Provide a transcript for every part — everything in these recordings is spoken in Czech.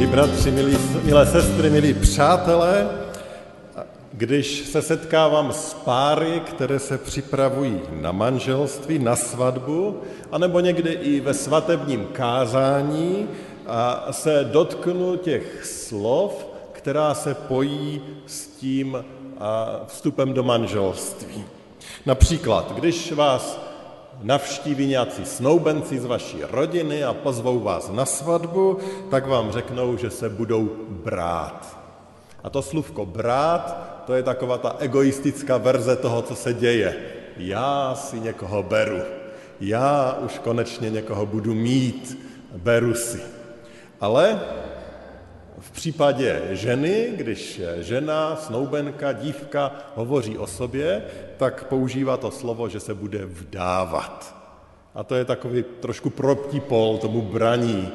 Milí bratři, milí, milé sestry, milí přátelé, když se setkávám s páry, které se připravují na manželství, na svatbu, anebo někdy i ve svatebním kázání, a se dotknu těch slov, která se pojí s tím vstupem do manželství. Například, když vás navštíví nějací snoubenci z vaší rodiny a pozvou vás na svatbu, tak vám řeknou, že se budou brát. A to slůvko brát, to je taková ta egoistická verze toho, co se děje. Já si někoho beru. Já už konečně někoho budu mít. Beru si. Ale v případě ženy, když žena, snoubenka, dívka hovoří o sobě, tak používá to slovo, že se bude vdávat. A to je takový trošku pol tomu braní,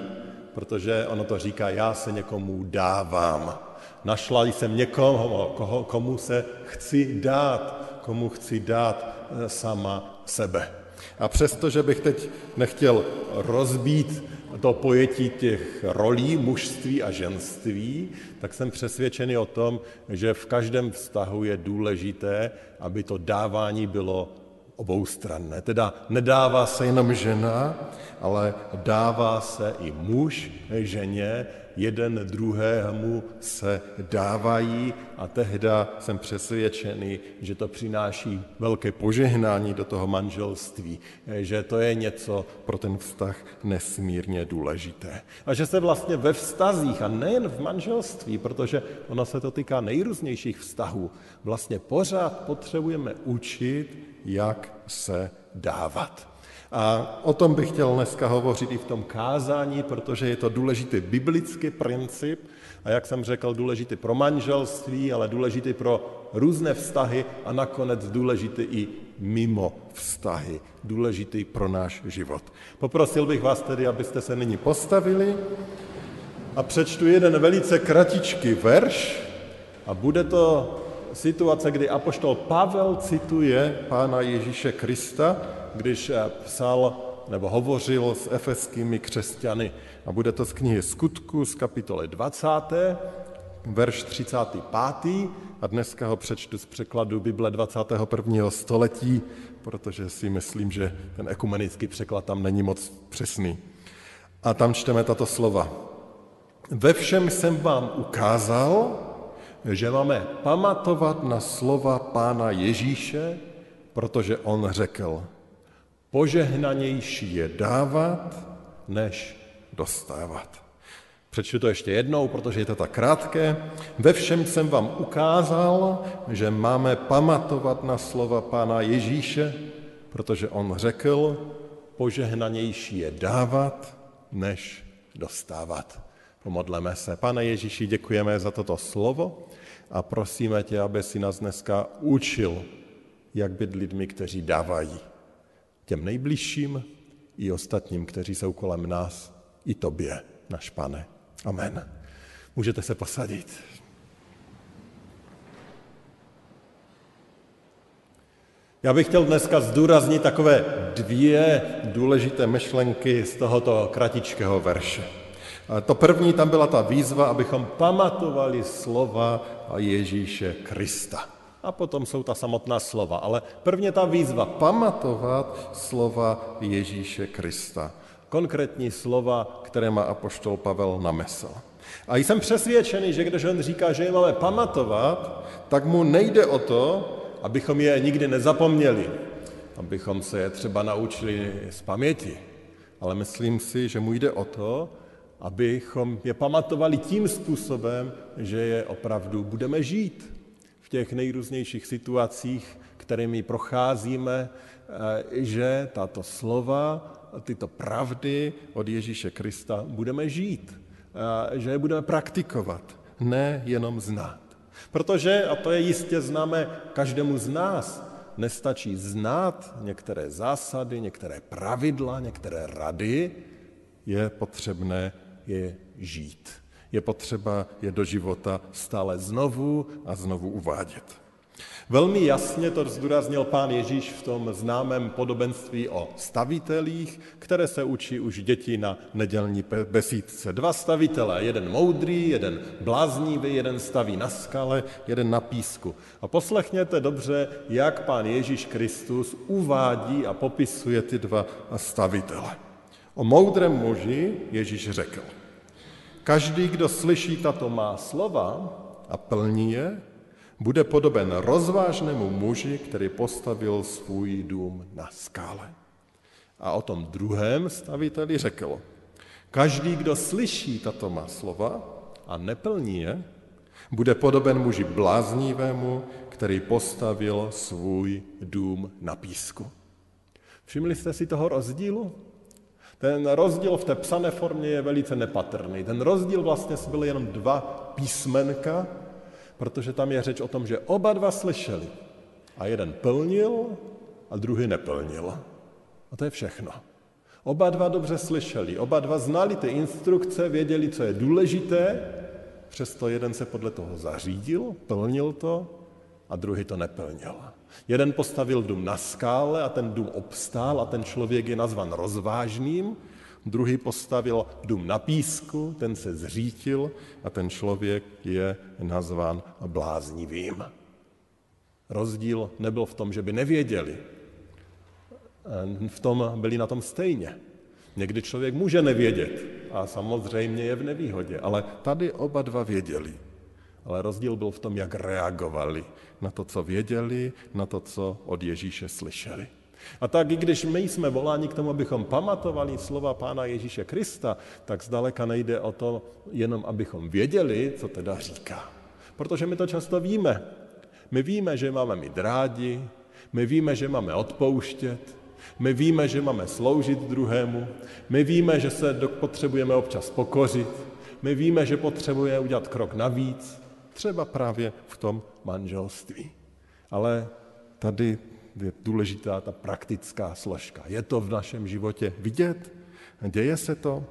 protože ono to říká, já se někomu dávám. Našla jsem někoho, koho, komu se chci dát, komu chci dát eh, sama sebe. A přesto, že bych teď nechtěl rozbít to pojetí těch rolí mužství a ženství, tak jsem přesvědčený o tom, že v každém vztahu je důležité, aby to dávání bylo oboustranné. Teda nedává se jenom žena, ale dává se i muž ženě, jeden druhému se dávají a tehda jsem přesvědčený, že to přináší velké požehnání do toho manželství, že to je něco pro ten vztah nesmírně důležité. A že se vlastně ve vztazích, a nejen v manželství, protože ono se to týká nejrůznějších vztahů, vlastně pořád potřebujeme učit, jak se dávat. A o tom bych chtěl dneska hovořit i v tom kázání, protože je to důležitý biblický princip. A jak jsem řekl, důležitý pro manželství, ale důležitý pro různé vztahy a nakonec důležitý i mimo vztahy, důležitý pro náš život. Poprosil bych vás tedy, abyste se nyní postavili a přečtu jeden velice kratičký verš. A bude to situace, kdy apoštol Pavel cituje pána Ježíše Krista, když eh, psal nebo hovořil s efeskými křesťany. A bude to z knihy Skutku z kapitoly 20, verš 35. A dneska ho přečtu z překladu Bible 21. století, protože si myslím, že ten ekumenický překlad tam není moc přesný. A tam čteme tato slova. Ve všem jsem vám ukázal, že máme pamatovat na slova Pána Ježíše, protože on řekl, požehnanější je dávat, než dostávat. Přečtu to ještě jednou, protože je to tak krátké. Ve všem jsem vám ukázal, že máme pamatovat na slova Pána Ježíše, protože on řekl, požehnanější je dávat, než dostávat. Pomodleme se. Pane Ježíši, děkujeme za toto slovo a prosíme tě, aby si nás dneska učil, jak být lidmi, kteří dávají těm nejbližším i ostatním, kteří jsou kolem nás, i tobě, naš pane. Amen. Můžete se posadit. Já bych chtěl dneska zdůraznit takové dvě důležité myšlenky z tohoto kratičkého verše. To první, tam byla ta výzva, abychom pamatovali slova Ježíše Krista a potom jsou ta samotná slova. Ale prvně ta výzva pamatovat slova Ježíše Krista. Konkrétní slova, které má apoštol Pavel na mysl. A jsem přesvědčený, že když on říká, že je máme pamatovat, tak mu nejde o to, abychom je nikdy nezapomněli, abychom se je třeba naučili z paměti. Ale myslím si, že mu jde o to, abychom je pamatovali tím způsobem, že je opravdu budeme žít těch nejrůznějších situacích, kterými procházíme, eh, že tato slova, tyto pravdy od Ježíše Krista budeme žít, eh, že je budeme praktikovat ne jenom znát. Protože, a to je jistě známe každému z nás, nestačí znát některé zásady, některé pravidla, některé rady, je potřebné je žít. Je potřeba je do života stále znovu a znovu uvádět. Velmi jasně to zdůraznil pán Ježíš v tom známém podobenství o stavitelích, které se učí už děti na nedělní besídce. Dva stavitelé, jeden moudrý, jeden bláznivý, jeden staví na skale, jeden na písku. A poslechněte dobře, jak pán Ježíš Kristus uvádí a popisuje ty dva stavitele. O moudrém muži Ježíš řekl, každý, kdo slyší tato má slova a plní je, bude podoben rozvážnému muži, který postavil svůj dům na skále. A o tom druhém staviteli řekl, každý, kdo slyší tato má slova a neplní je, bude podoben muži bláznivému, který postavil svůj dům na písku. Všimli jste si toho rozdílu? Ten rozdíl v té psané formě je velice nepatrný. Ten rozdíl vlastně byl jenom dva písmenka, protože tam je řeč o tom, že oba dva slyšeli. A jeden plnil a druhý neplnil. A to je všechno. Oba dva dobře slyšeli, oba dva znali ty instrukce, věděli, co je důležité, přesto jeden se podle toho zařídil, plnil to a druhý to neplnil. Jeden postavil dům na skále a ten dům obstál a ten člověk je nazvan rozvážným, druhý postavil dům na písku, ten se zřítil a ten člověk je nazván bláznivým. Rozdíl nebyl v tom, že by nevěděli. V tom byli na tom stejně. Někdy člověk může nevědět a samozřejmě je v nevýhodě, ale tady oba dva věděli. Ale rozdíl byl v tom, jak reagovali na to, co věděli, na to, co od Ježíše slyšeli. A tak i když my jsme voláni k tomu, abychom pamatovali slova Pána Ježíše Krista, tak zdaleka nejde o to jenom, abychom věděli, co teda říká. Protože my to často víme. My víme, že máme mít rádi, my víme, že máme odpouštět, my víme, že máme sloužit druhému, my víme, že se potřebujeme občas pokořit, my víme, že potřebujeme udělat krok navíc, třeba právě v tom manželství. Ale tady je důležitá ta praktická složka. Je to v našem životě vidět? Děje se to?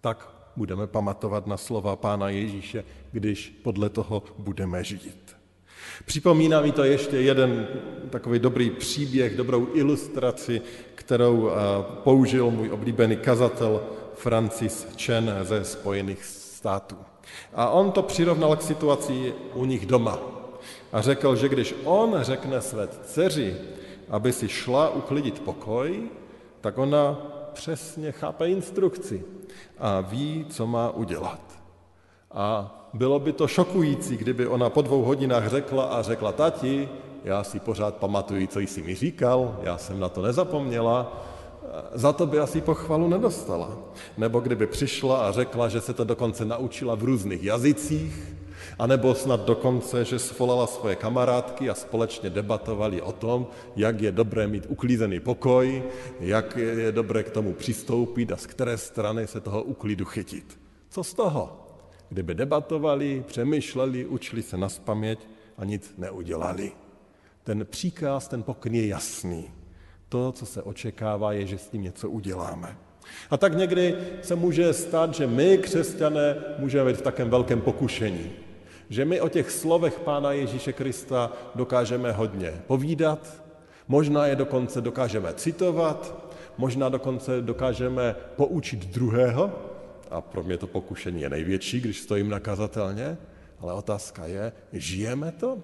Tak budeme pamatovat na slova Pána Ježíše, když podle toho budeme žít. Připomíná mi to ještě jeden takový dobrý příběh, dobrou ilustraci, kterou eh, použil můj oblíbený kazatel Francis Chen ze Spojených států. A on to přirovnal k situaci u nich doma a řekl, že když on řekne své dceři, aby si šla uklidit pokoj, tak ona přesně chápe instrukci a ví, co má udělat. A bylo by to šokující, kdyby ona po dvou hodinách řekla a řekla, tati, já si pořád pamatuju, co jsi mi říkal, já jsem na to nezapomněla, za to by asi pochvalu nedostala. Nebo kdyby přišla a řekla, že se to dokonce naučila v různých jazycích, a nebo snad dokonce, že svolala svoje kamarádky a společně debatovali o tom, jak je dobré mít uklízený pokoj, jak je dobré k tomu přistoupit a z které strany se toho uklidu chytit. Co z toho? Kdyby debatovali, přemýšleli, učili se na spaměť a nic neudělali. Ten příkaz, ten pokyn je jasný. To, co se očekává, je, že s tím něco uděláme. A tak někdy se může stát, že my, křesťané, můžeme být v takém velkém pokušení. Že my o těch slovech Pána Ježíše Krista dokážeme hodně povídat, možná je dokonce dokážeme citovat, možná dokonce dokážeme poučit druhého, a pro mě to pokušení je největší, když stojím nakazatelně, ale otázka je, žijeme to?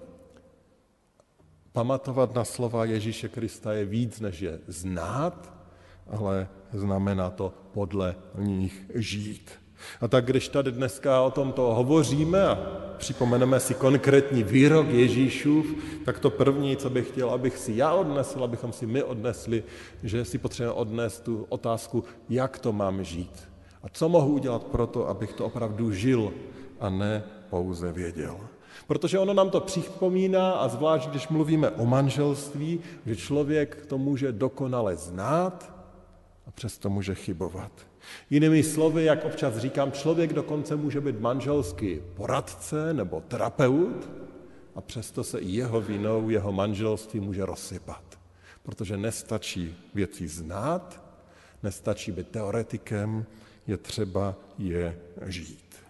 Pamatovat na slova Ježíše Krista je víc, než je znát, ale znamená to podle nich žít. A tak když tady dneska o tomto hovoříme a připomeneme si konkrétní výrok Ježíšův, tak to první, co bych chtěl, abych si já odnesl, abychom si my odnesli, že si potřebujeme odnést tu otázku, jak to mám žít. A co mohu udělat pro to, abych to opravdu žil a ne pouze věděl. Protože ono nám to připomíná, a zvlášť když mluvíme o manželství, že člověk to může dokonale znát a přesto může chybovat. Jinými slovy, jak občas říkám, člověk dokonce může být manželský poradce nebo terapeut a přesto se i jeho vinou jeho manželství může rozsypat. Protože nestačí věci znát, nestačí být teoretikem, je třeba je žít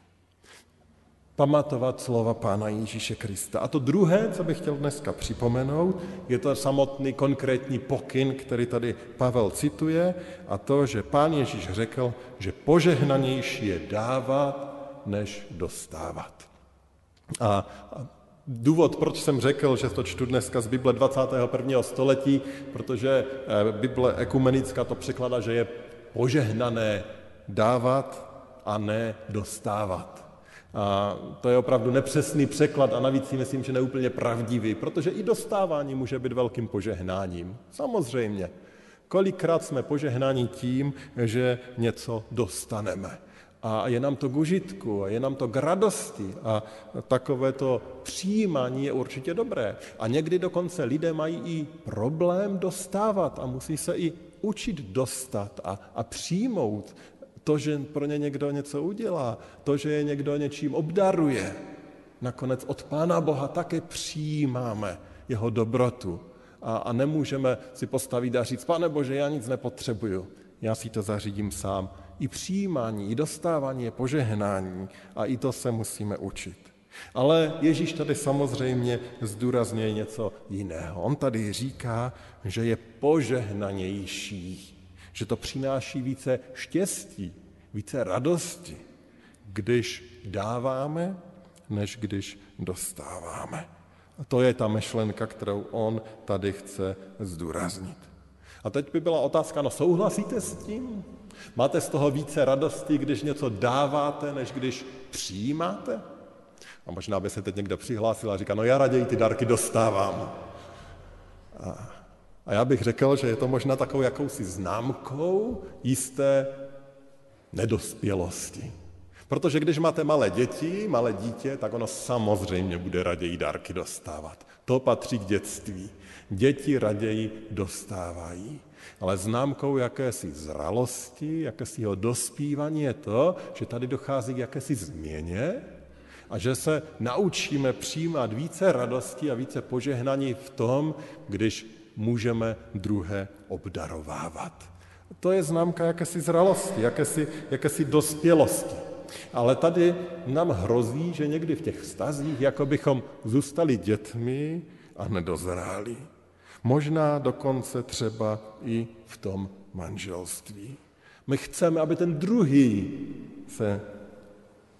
pamatovat slova Pána Ježíše Krista. A to druhé, co bych chtěl dneska připomenout, je to samotný konkrétní pokyn, který tady Pavel cituje, a to, že Pán Ježíš řekl, že požehnanější je dávat, než dostávat. A důvod, proč jsem řekl, že to čtu dneska z Bible 21. století, protože eh, Bible ekumenická to překládá, že je požehnané dávat a ne dostávat. A to je opravdu nepřesný překlad a navíc si myslím, že neúplně pravdivý, protože i dostávání může být velkým požehnáním. Samozřejmě. Kolikrát jsme požehnáni tím, že něco dostaneme. A je nám to k užitku, a je nám to k radosti a takové to přijímání je určitě dobré. A někdy dokonce lidé mají i problém dostávat a musí se i učit dostat a, a přijmout to, že pro ně někdo něco udělá, to, že je někdo něčím obdaruje. Nakonec od Pána Boha také přijímáme jeho dobrotu. A, a nemůžeme si postavit a říct, pane Bože, já nic nepotřebuju, já si to zařídím sám. I přijímání, i dostávání je požehnání a i to se musíme učit. Ale Ježíš tady samozřejmě zdůrazňuje něco jiného. On tady říká, že je požehnanější že to přináší více štěstí, více radosti, když dáváme, než když dostáváme. A to je ta myšlenka, kterou on tady chce zdůraznit. A teď by byla otázka, no souhlasíte s tím? Máte z toho více radosti, když něco dáváte, než když přijímáte? A možná by se teď někdo přihlásil a říká, no já raději ty darky dostávám. A a já bych řekl, že je to možná takovou jakousi známkou jisté nedospělosti. Protože když máte malé děti, malé dítě, tak ono samozřejmě bude raději dárky dostávat. To patří k dětství. Děti raději dostávají. Ale známkou jakési zralosti, jakésiho dospívání je to, že tady dochází k jakési změně a že se naučíme přijímat více radosti a více požehnaní v tom, když můžeme druhé obdarovávat. To je známka jakési zralosti, jakési, jakési dospělosti. Ale tady nám hrozí, že někdy v těch vztazích, jako bychom zůstali dětmi a nedozráli. Možná dokonce třeba i v tom manželství. My chceme, aby ten druhý se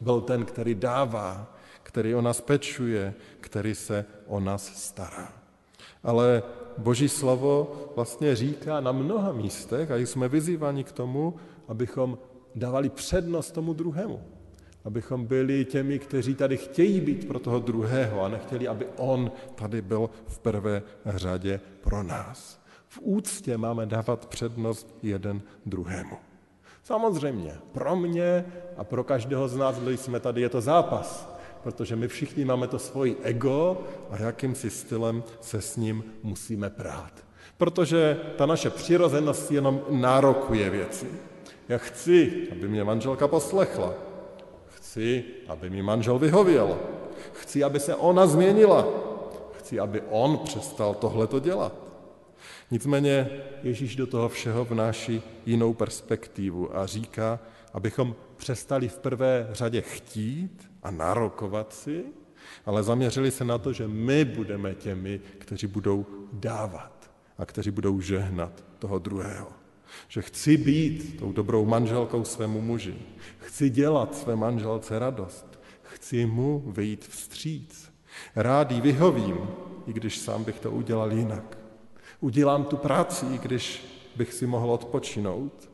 byl ten, který dává, který o nás pečuje, který se o nás stará. Ale Boží slovo vlastně říká na mnoha místech a jsme vyzýváni k tomu, abychom dávali přednost tomu druhému. Abychom byli těmi, kteří tady chtějí být pro toho druhého a nechtěli, aby on tady byl v prvé řadě pro nás. V úctě máme dávat přednost jeden druhému. Samozřejmě, pro mě a pro každého z nás, kdo jsme tady, je to zápas protože my všichni máme to svoji ego a jakým si stylem se s ním musíme prát. Protože ta naše přirozenost jenom nárokuje věci. Já chci, aby mě manželka poslechla. Chci, aby mi manžel vyhověl. Chci, aby se ona změnila. Chci, aby on přestal tohleto dělat. Nicméně Ježíš do toho všeho vnáší jinou perspektivu a říká, abychom přestali v prvé řadě chtít a nárokovat si, ale zaměřili se na to, že my budeme těmi, kteří budou dávat a kteří budou žehnat toho druhého. Že chci být tou dobrou manželkou svému muži. Chci dělat své manželce radost. Chci mu vyjít vstříc. Rád jí vyhovím, i když sám bych to udělal jinak. Udělám tu práci, i když bych si mohl odpočinout.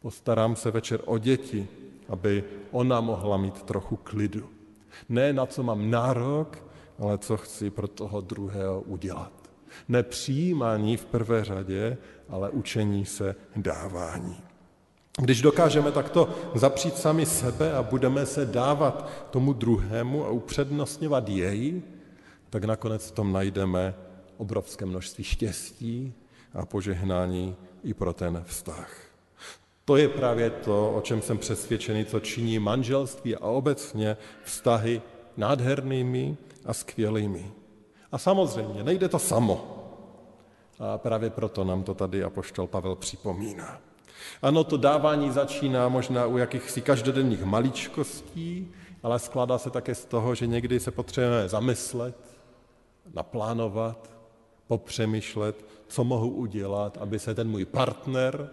Postarám se večer o děti, aby ona mohla mít trochu klidu. Ne na co mám nárok, ale co chci pro toho druhého udělat. Ne přijímání v prvé řadě, ale učení se dávání. Když dokážeme takto zapřít sami sebe a budeme se dávat tomu druhému a upřednostňovat jej, tak nakonec v tom najdeme obrovské množství štěstí a požehnání i pro ten vztah. To je právě to, o čem jsem přesvědčený, co činí manželství a obecně vztahy nádhernými a skvělými. A samozřejmě, nejde to samo. A právě proto nám to tady apoštol Pavel připomíná. Ano, to dávání začíná možná u jakýchsi každodenních maličkostí, ale skládá se také z toho, že někdy se potřebujeme zamyslet, naplánovat, popřemýšlet, co mohu udělat, aby se ten můj partner,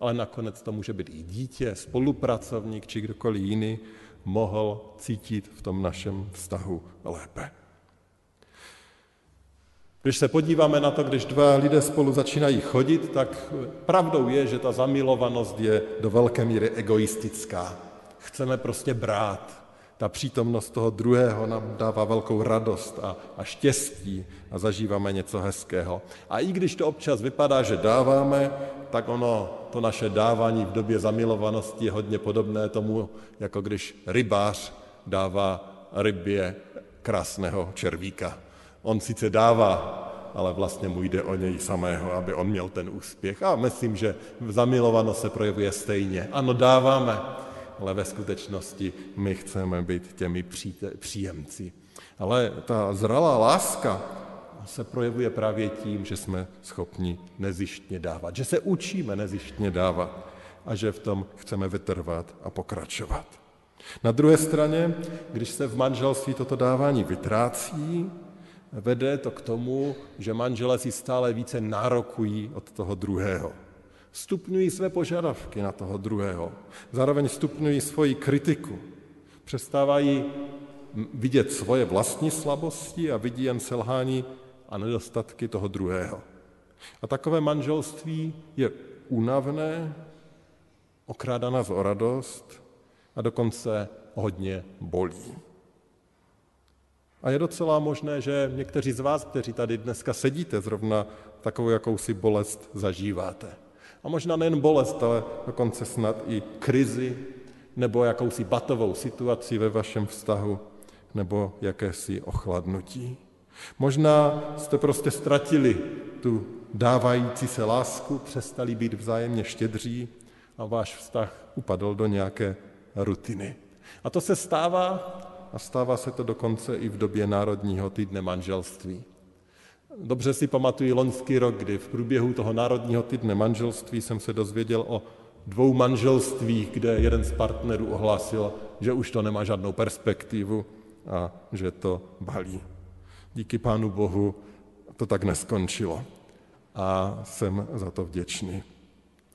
ale nakonec to může být i dítě, spolupracovník či kdokoliv jiný, mohl cítit v tom našem vztahu lépe. Když se podíváme na to, když dva lidé spolu začínají chodit, tak pravdou je, že ta zamilovanost je do velké míry egoistická. Chceme prostě brát. Ta přítomnost toho druhého nám dává velkou radost a, a štěstí a zažíváme něco hezkého. A i když to občas vypadá, že dáváme, tak ono, to naše dávání v době zamilovanosti je hodně podobné tomu, jako když rybář dává rybě krásného červíka. On sice dává, ale vlastně mu jde o něj samého, aby on měl ten úspěch. A myslím, že zamilovanost se projevuje stejně. Ano, dáváme, ale ve skutečnosti my chceme být těmi příjemci. Ale ta zralá láska se projevuje právě tím, že jsme schopni nezištně dávat, že se učíme nezištně dávat a že v tom chceme vytrvat a pokračovat. Na druhé straně, když se v manželství toto dávání vytrácí, vede to k tomu, že manželé si stále více nárokují od toho druhého. Stupňují své požadavky na toho druhého. Zároveň stupňují svoji kritiku. Přestávají vidět svoje vlastní slabosti a vidí jen selhání a nedostatky toho druhého. A takové manželství je únavné, okrádá nás o radost a dokonce hodně bolí. A je docela možné, že někteří z vás, kteří tady dneska sedíte, zrovna takovou jakousi bolest zažíváte. A možná nejen bolest, ale dokonce snad i krizi nebo jakousi batovou situaci ve vašem vztahu nebo jakési ochladnutí. Možná jste prostě ztratili tu dávající se lásku, přestali být vzájemně štědří a váš vztah upadl do nějaké rutiny. A to se stává a stává se to dokonce i v době Národního týdne manželství. Dobře si pamatuji loňský rok, kdy v průběhu toho Národního týdne manželství jsem se dozvěděl o dvou manželstvích, kde jeden z partnerů ohlásil, že už to nemá žádnou perspektivu a že to balí. Díky Pánu Bohu to tak neskončilo a jsem za to vděčný.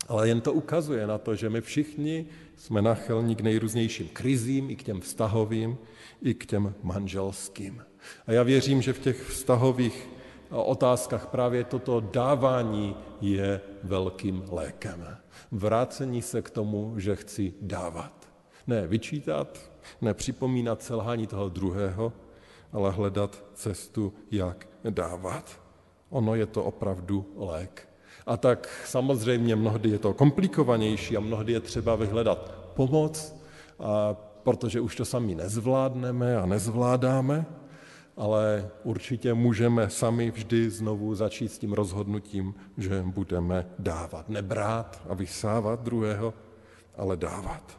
Ale jen to ukazuje na to, že my všichni jsme nachylní k nejrůznějším krizím, i k těm vztahovým, i k těm manželským. A já věřím, že v těch vztahových otázkách právě toto dávání je velkým lékem. Vrácení se k tomu, že chci dávat. Ne vyčítat, ne připomínat selhání toho druhého, ale hledat cestu, jak dávat. Ono je to opravdu lék. A tak samozřejmě mnohdy je to komplikovanější a mnohdy je třeba vyhledat pomoc, a protože už to sami nezvládneme a nezvládáme, ale určitě můžeme sami vždy znovu začít s tím rozhodnutím, že budeme dávat. Nebrát a vysávat druhého, ale dávat.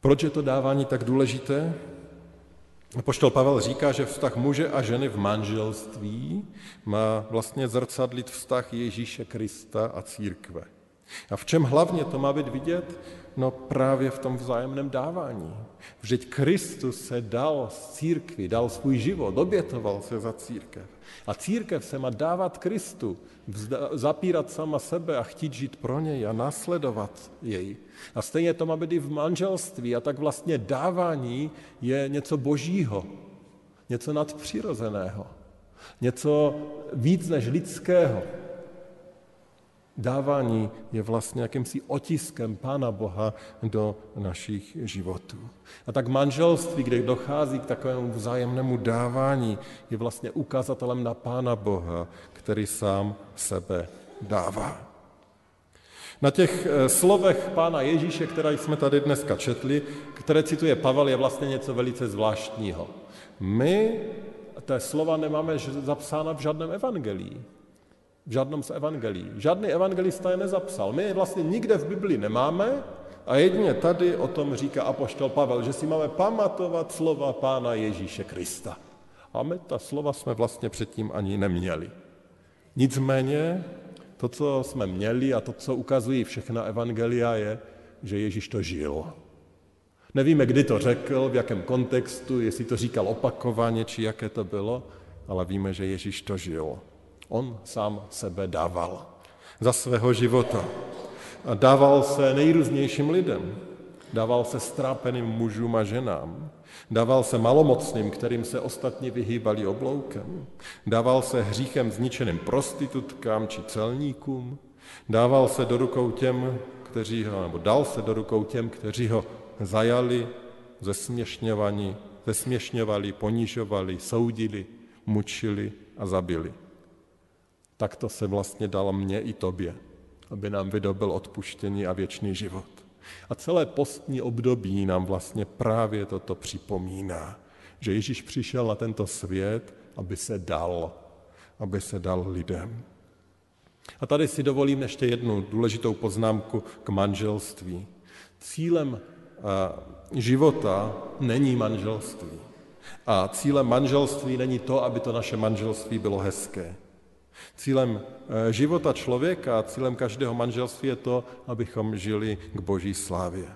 Proč je to dávání tak důležité? Poštol Pavel říká, že vztah muže a ženy v manželství má vlastně zrcadlit vztah Ježíše Krista a církve. A v čem hlavně to má být vidět? No právě v tom vzájemném dávání. Vždyť Kristus se dal z církvi, dal svůj život, obětoval se za církev. A církev se má dávat Kristu, zapírat sama sebe a chtít žít pro něj a následovat jej. A stejně to má být i v manželství. A tak vlastně dávání je něco božího, něco nadpřirozeného, něco víc než lidského. Dávání je vlastně jakýmsi otiskem Pána Boha do našich životů. A tak manželství, kde dochází k takovému vzájemnému dávání, je vlastně ukazatelem na Pána Boha, který sám sebe dává. Na těch eh, slovech Pána Ježíše, které jsme tady dneska četli, které cituje Pavel, je vlastně něco velice zvláštního. My té slova nemáme zapsána v žádném evangelii. V žádnom z evangelií. Žádný evangelista je nezapsal. My je vlastně nikde v Biblii nemáme a jedině tady o tom říká apoštol Pavel, že si máme pamatovat slova Pána Ježíše Krista. A my ta slova jsme vlastně předtím ani neměli. Nicméně to, co jsme měli a to, co ukazují všechna evangelia, je, že Ježíš to žil. Nevíme, kdy to řekl, v jakém kontextu, jestli to říkal opakovaně, či jaké to bylo, ale víme, že Ježíš to žil. On sám sebe dával za svého života. A dával se nejrůznějším lidem. Dával se strápeným mužům a ženám. Dával se malomocným, kterým se ostatní vyhýbali obloukem. Dával se hříchem zničeným prostitutkám či celníkům. Dával se do rukou těm, kteří ho, nebo dal se do rukou těm, kteří ho zajali, zesměšňovali, zesměšňovali, ponižovali, soudili, mučili a zabili. Tak to se vlastně dal mně i tobě, aby nám vydobil odpuštění a věčný život. A celé postní období nám vlastně právě toto připomíná, že Ježíš přišel na tento svět, aby se dal, aby se dal lidem. A tady si dovolím ještě jednu důležitou poznámku k manželství. Cílem života není manželství. A cílem manželství není to, aby to naše manželství bylo hezké. Cílem eh, života člověka, cílem každého manželství je to, abychom žili k boží slávě.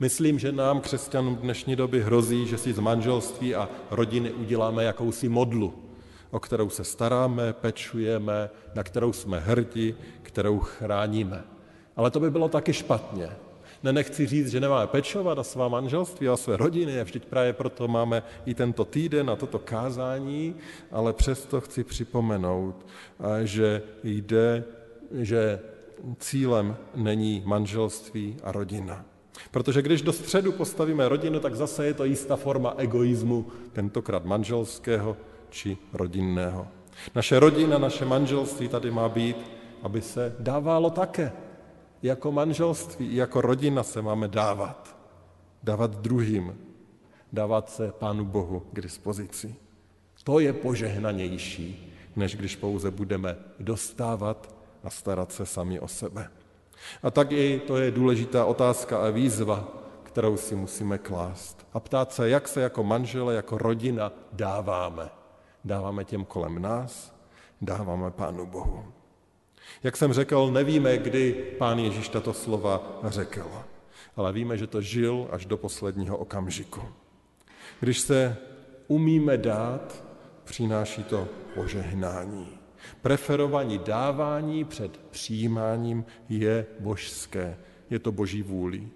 Myslím, že nám, křesťanům dnešní doby, hrozí, že si z manželství a rodiny uděláme jakousi modlu, o kterou se staráme, pečujeme, na kterou jsme hrdí, kterou chráníme. Ale to by bylo taky špatně. Ne, nechci říct, že nemáme pečovat a svá manželství a své rodiny, a vždyť právě proto máme i tento týden a toto kázání, ale přesto chci připomenout, že jde, že cílem není manželství a rodina. Protože když do středu postavíme rodinu, tak zase je to jistá forma egoismu, tentokrát manželského či rodinného. Naše rodina, naše manželství tady má být, aby se dávalo také jako manželství, jako rodina se máme dávat. Dávat druhým, dávat se Pánu Bohu k dispozici. To je požehnanější, než když pouze budeme dostávat a starat se sami o sebe. A tak i to je důležitá otázka a výzva, kterou si musíme klást. A ptát se, jak se jako manžele, jako rodina dáváme. Dáváme těm kolem nás, dáváme Pánu Bohu. Jak jsem řekl, nevíme, kdy pán Ježíš tato slova řekl, ale víme, že to žil až do posledního okamžiku. Když se umíme dát, přináší to požehnání. Preferování dávání před přijímáním je božské, je to boží vůli.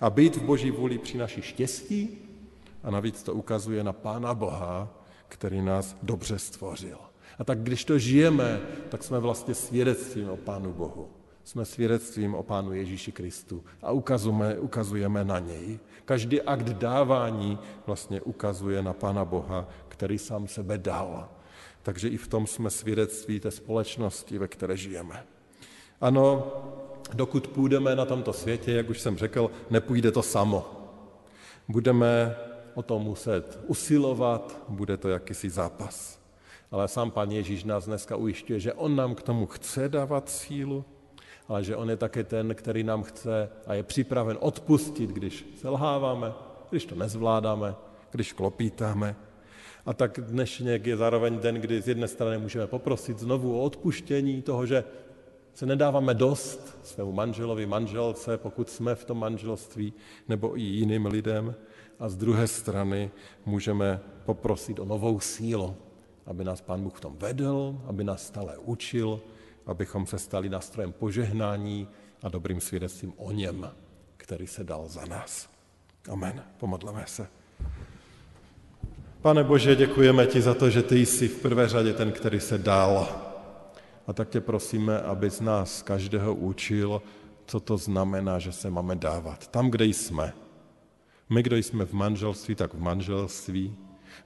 A být v boží vůli přináší štěstí a navíc to ukazuje na Pána Boha, který nás dobře stvořil. A tak když to žijeme, tak jsme vlastně svědectvím o Pánu Bohu. Jsme svědectvím o Pánu Ježíši Kristu a ukazujeme, ukazujeme na něj. Každý akt dávání vlastně ukazuje na Pána Boha, který sám sebe dal. Takže i v tom jsme svědectví té společnosti, ve které žijeme. Ano, dokud půjdeme na tomto světě, jak už jsem řekl, nepůjde to samo. Budeme o to muset usilovat, bude to jakýsi zápas. Ale sám pan Ježíš nás dneska ujišťuje, že on nám k tomu chce dávat sílu, ale že on je také ten, který nám chce a je připraven odpustit, když selháváme, když to nezvládáme, když klopítáme. A tak dnešně je zároveň den, kdy z jedné strany můžeme poprosit znovu o odpuštění toho, že se nedáváme dost svému manželovi, manželce, pokud jsme v tom manželství, nebo i jiným lidem. A z druhé strany můžeme poprosit o novou sílu, aby nás Pán Bůh v tom vedl, aby nás stále učil, abychom se stali nástrojem požehnání a dobrým svědectvím o něm, který se dal za nás. Amen. Pomodleme se. Pane Bože, děkujeme ti za to, že ty jsi v prvé řadě ten, který se dal. A tak tě prosíme, aby z nás každého učil, co to znamená, že se máme dávat. Tam, kde jsme. My, kdo jsme v manželství, tak v manželství.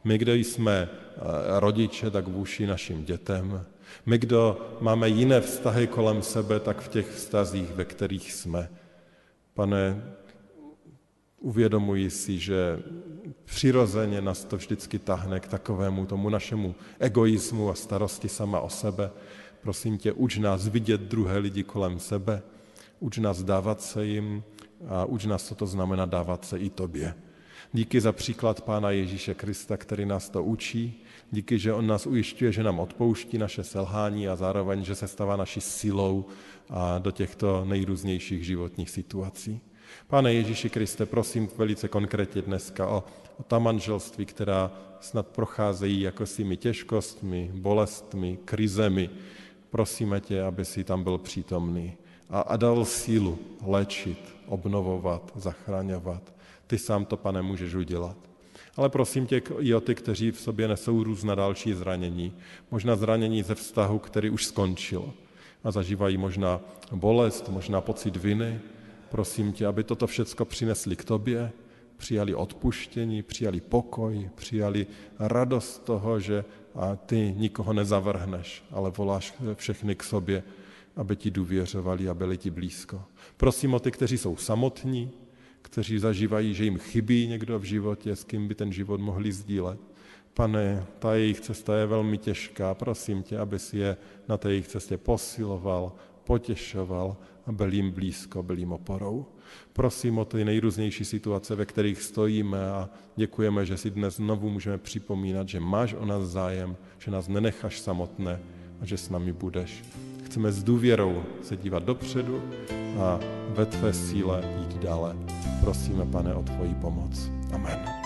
My, kdo jsme eh, rodiče, tak vůči našim dětem. My, kdo máme jiné vztahy kolem sebe, tak v těch vztazích, ve kterých jsme. Pane, uvědomuji si, že přirozeně nás to vždycky tahne k takovému tomu našemu egoismu a starosti sama o sebe. Prosím tě, uč nás vidět druhé lidi kolem sebe, uč nás dávat se jim a uč nás, co to znamená dávat se i tobě. Díky za příklad Pána Ježíše Krista, který nás to učí. Díky, že On nás ujišťuje, že nám odpouští naše selhání a zároveň, že se stává naší silou a do těchto nejrůznějších životních situací. Pane Ježíši Kriste, prosím velice konkrétně dneska o, o ta manželství, která snad procházejí jako svými těžkostmi, bolestmi, krizemi. Prosíme tě, aby si tam byl přítomný a, a dal sílu léčit, obnovovat, zachraňovat. Ty sám to, pane, můžeš udělat. Ale prosím tě i o ty, kteří v sobě nesou různá další zranění. Možná zranění ze vztahu, který už skončil a zažívají možná bolest, možná pocit viny. Prosím tě, aby toto všecko přinesli k tobě, přijali odpuštění, přijali pokoj, přijali radost toho, že a ty nikoho nezavrhneš, ale voláš všechny k sobě, aby ti důvěřovali a byli ti blízko. Prosím o ty, kteří jsou samotní, kteří zažívají, že jim chybí někdo v životě, s kým by ten život mohli sdílet. Pane, ta jejich cesta je velmi těžká. Prosím tě, aby si je na té jejich cestě posiloval, potěšoval a byl jim blízko, byl jim oporou. Prosím o ty nejrůznější situace, ve kterých stojíme a děkujeme, že si dnes znovu můžeme připomínat, že máš o nás zájem, že nás nenecháš samotné a že s námi budeš. Chceme s důvěrou se dívat dopředu a ve tvé síle jít dále. Prosíme, pane, o tvoji pomoc. Amen.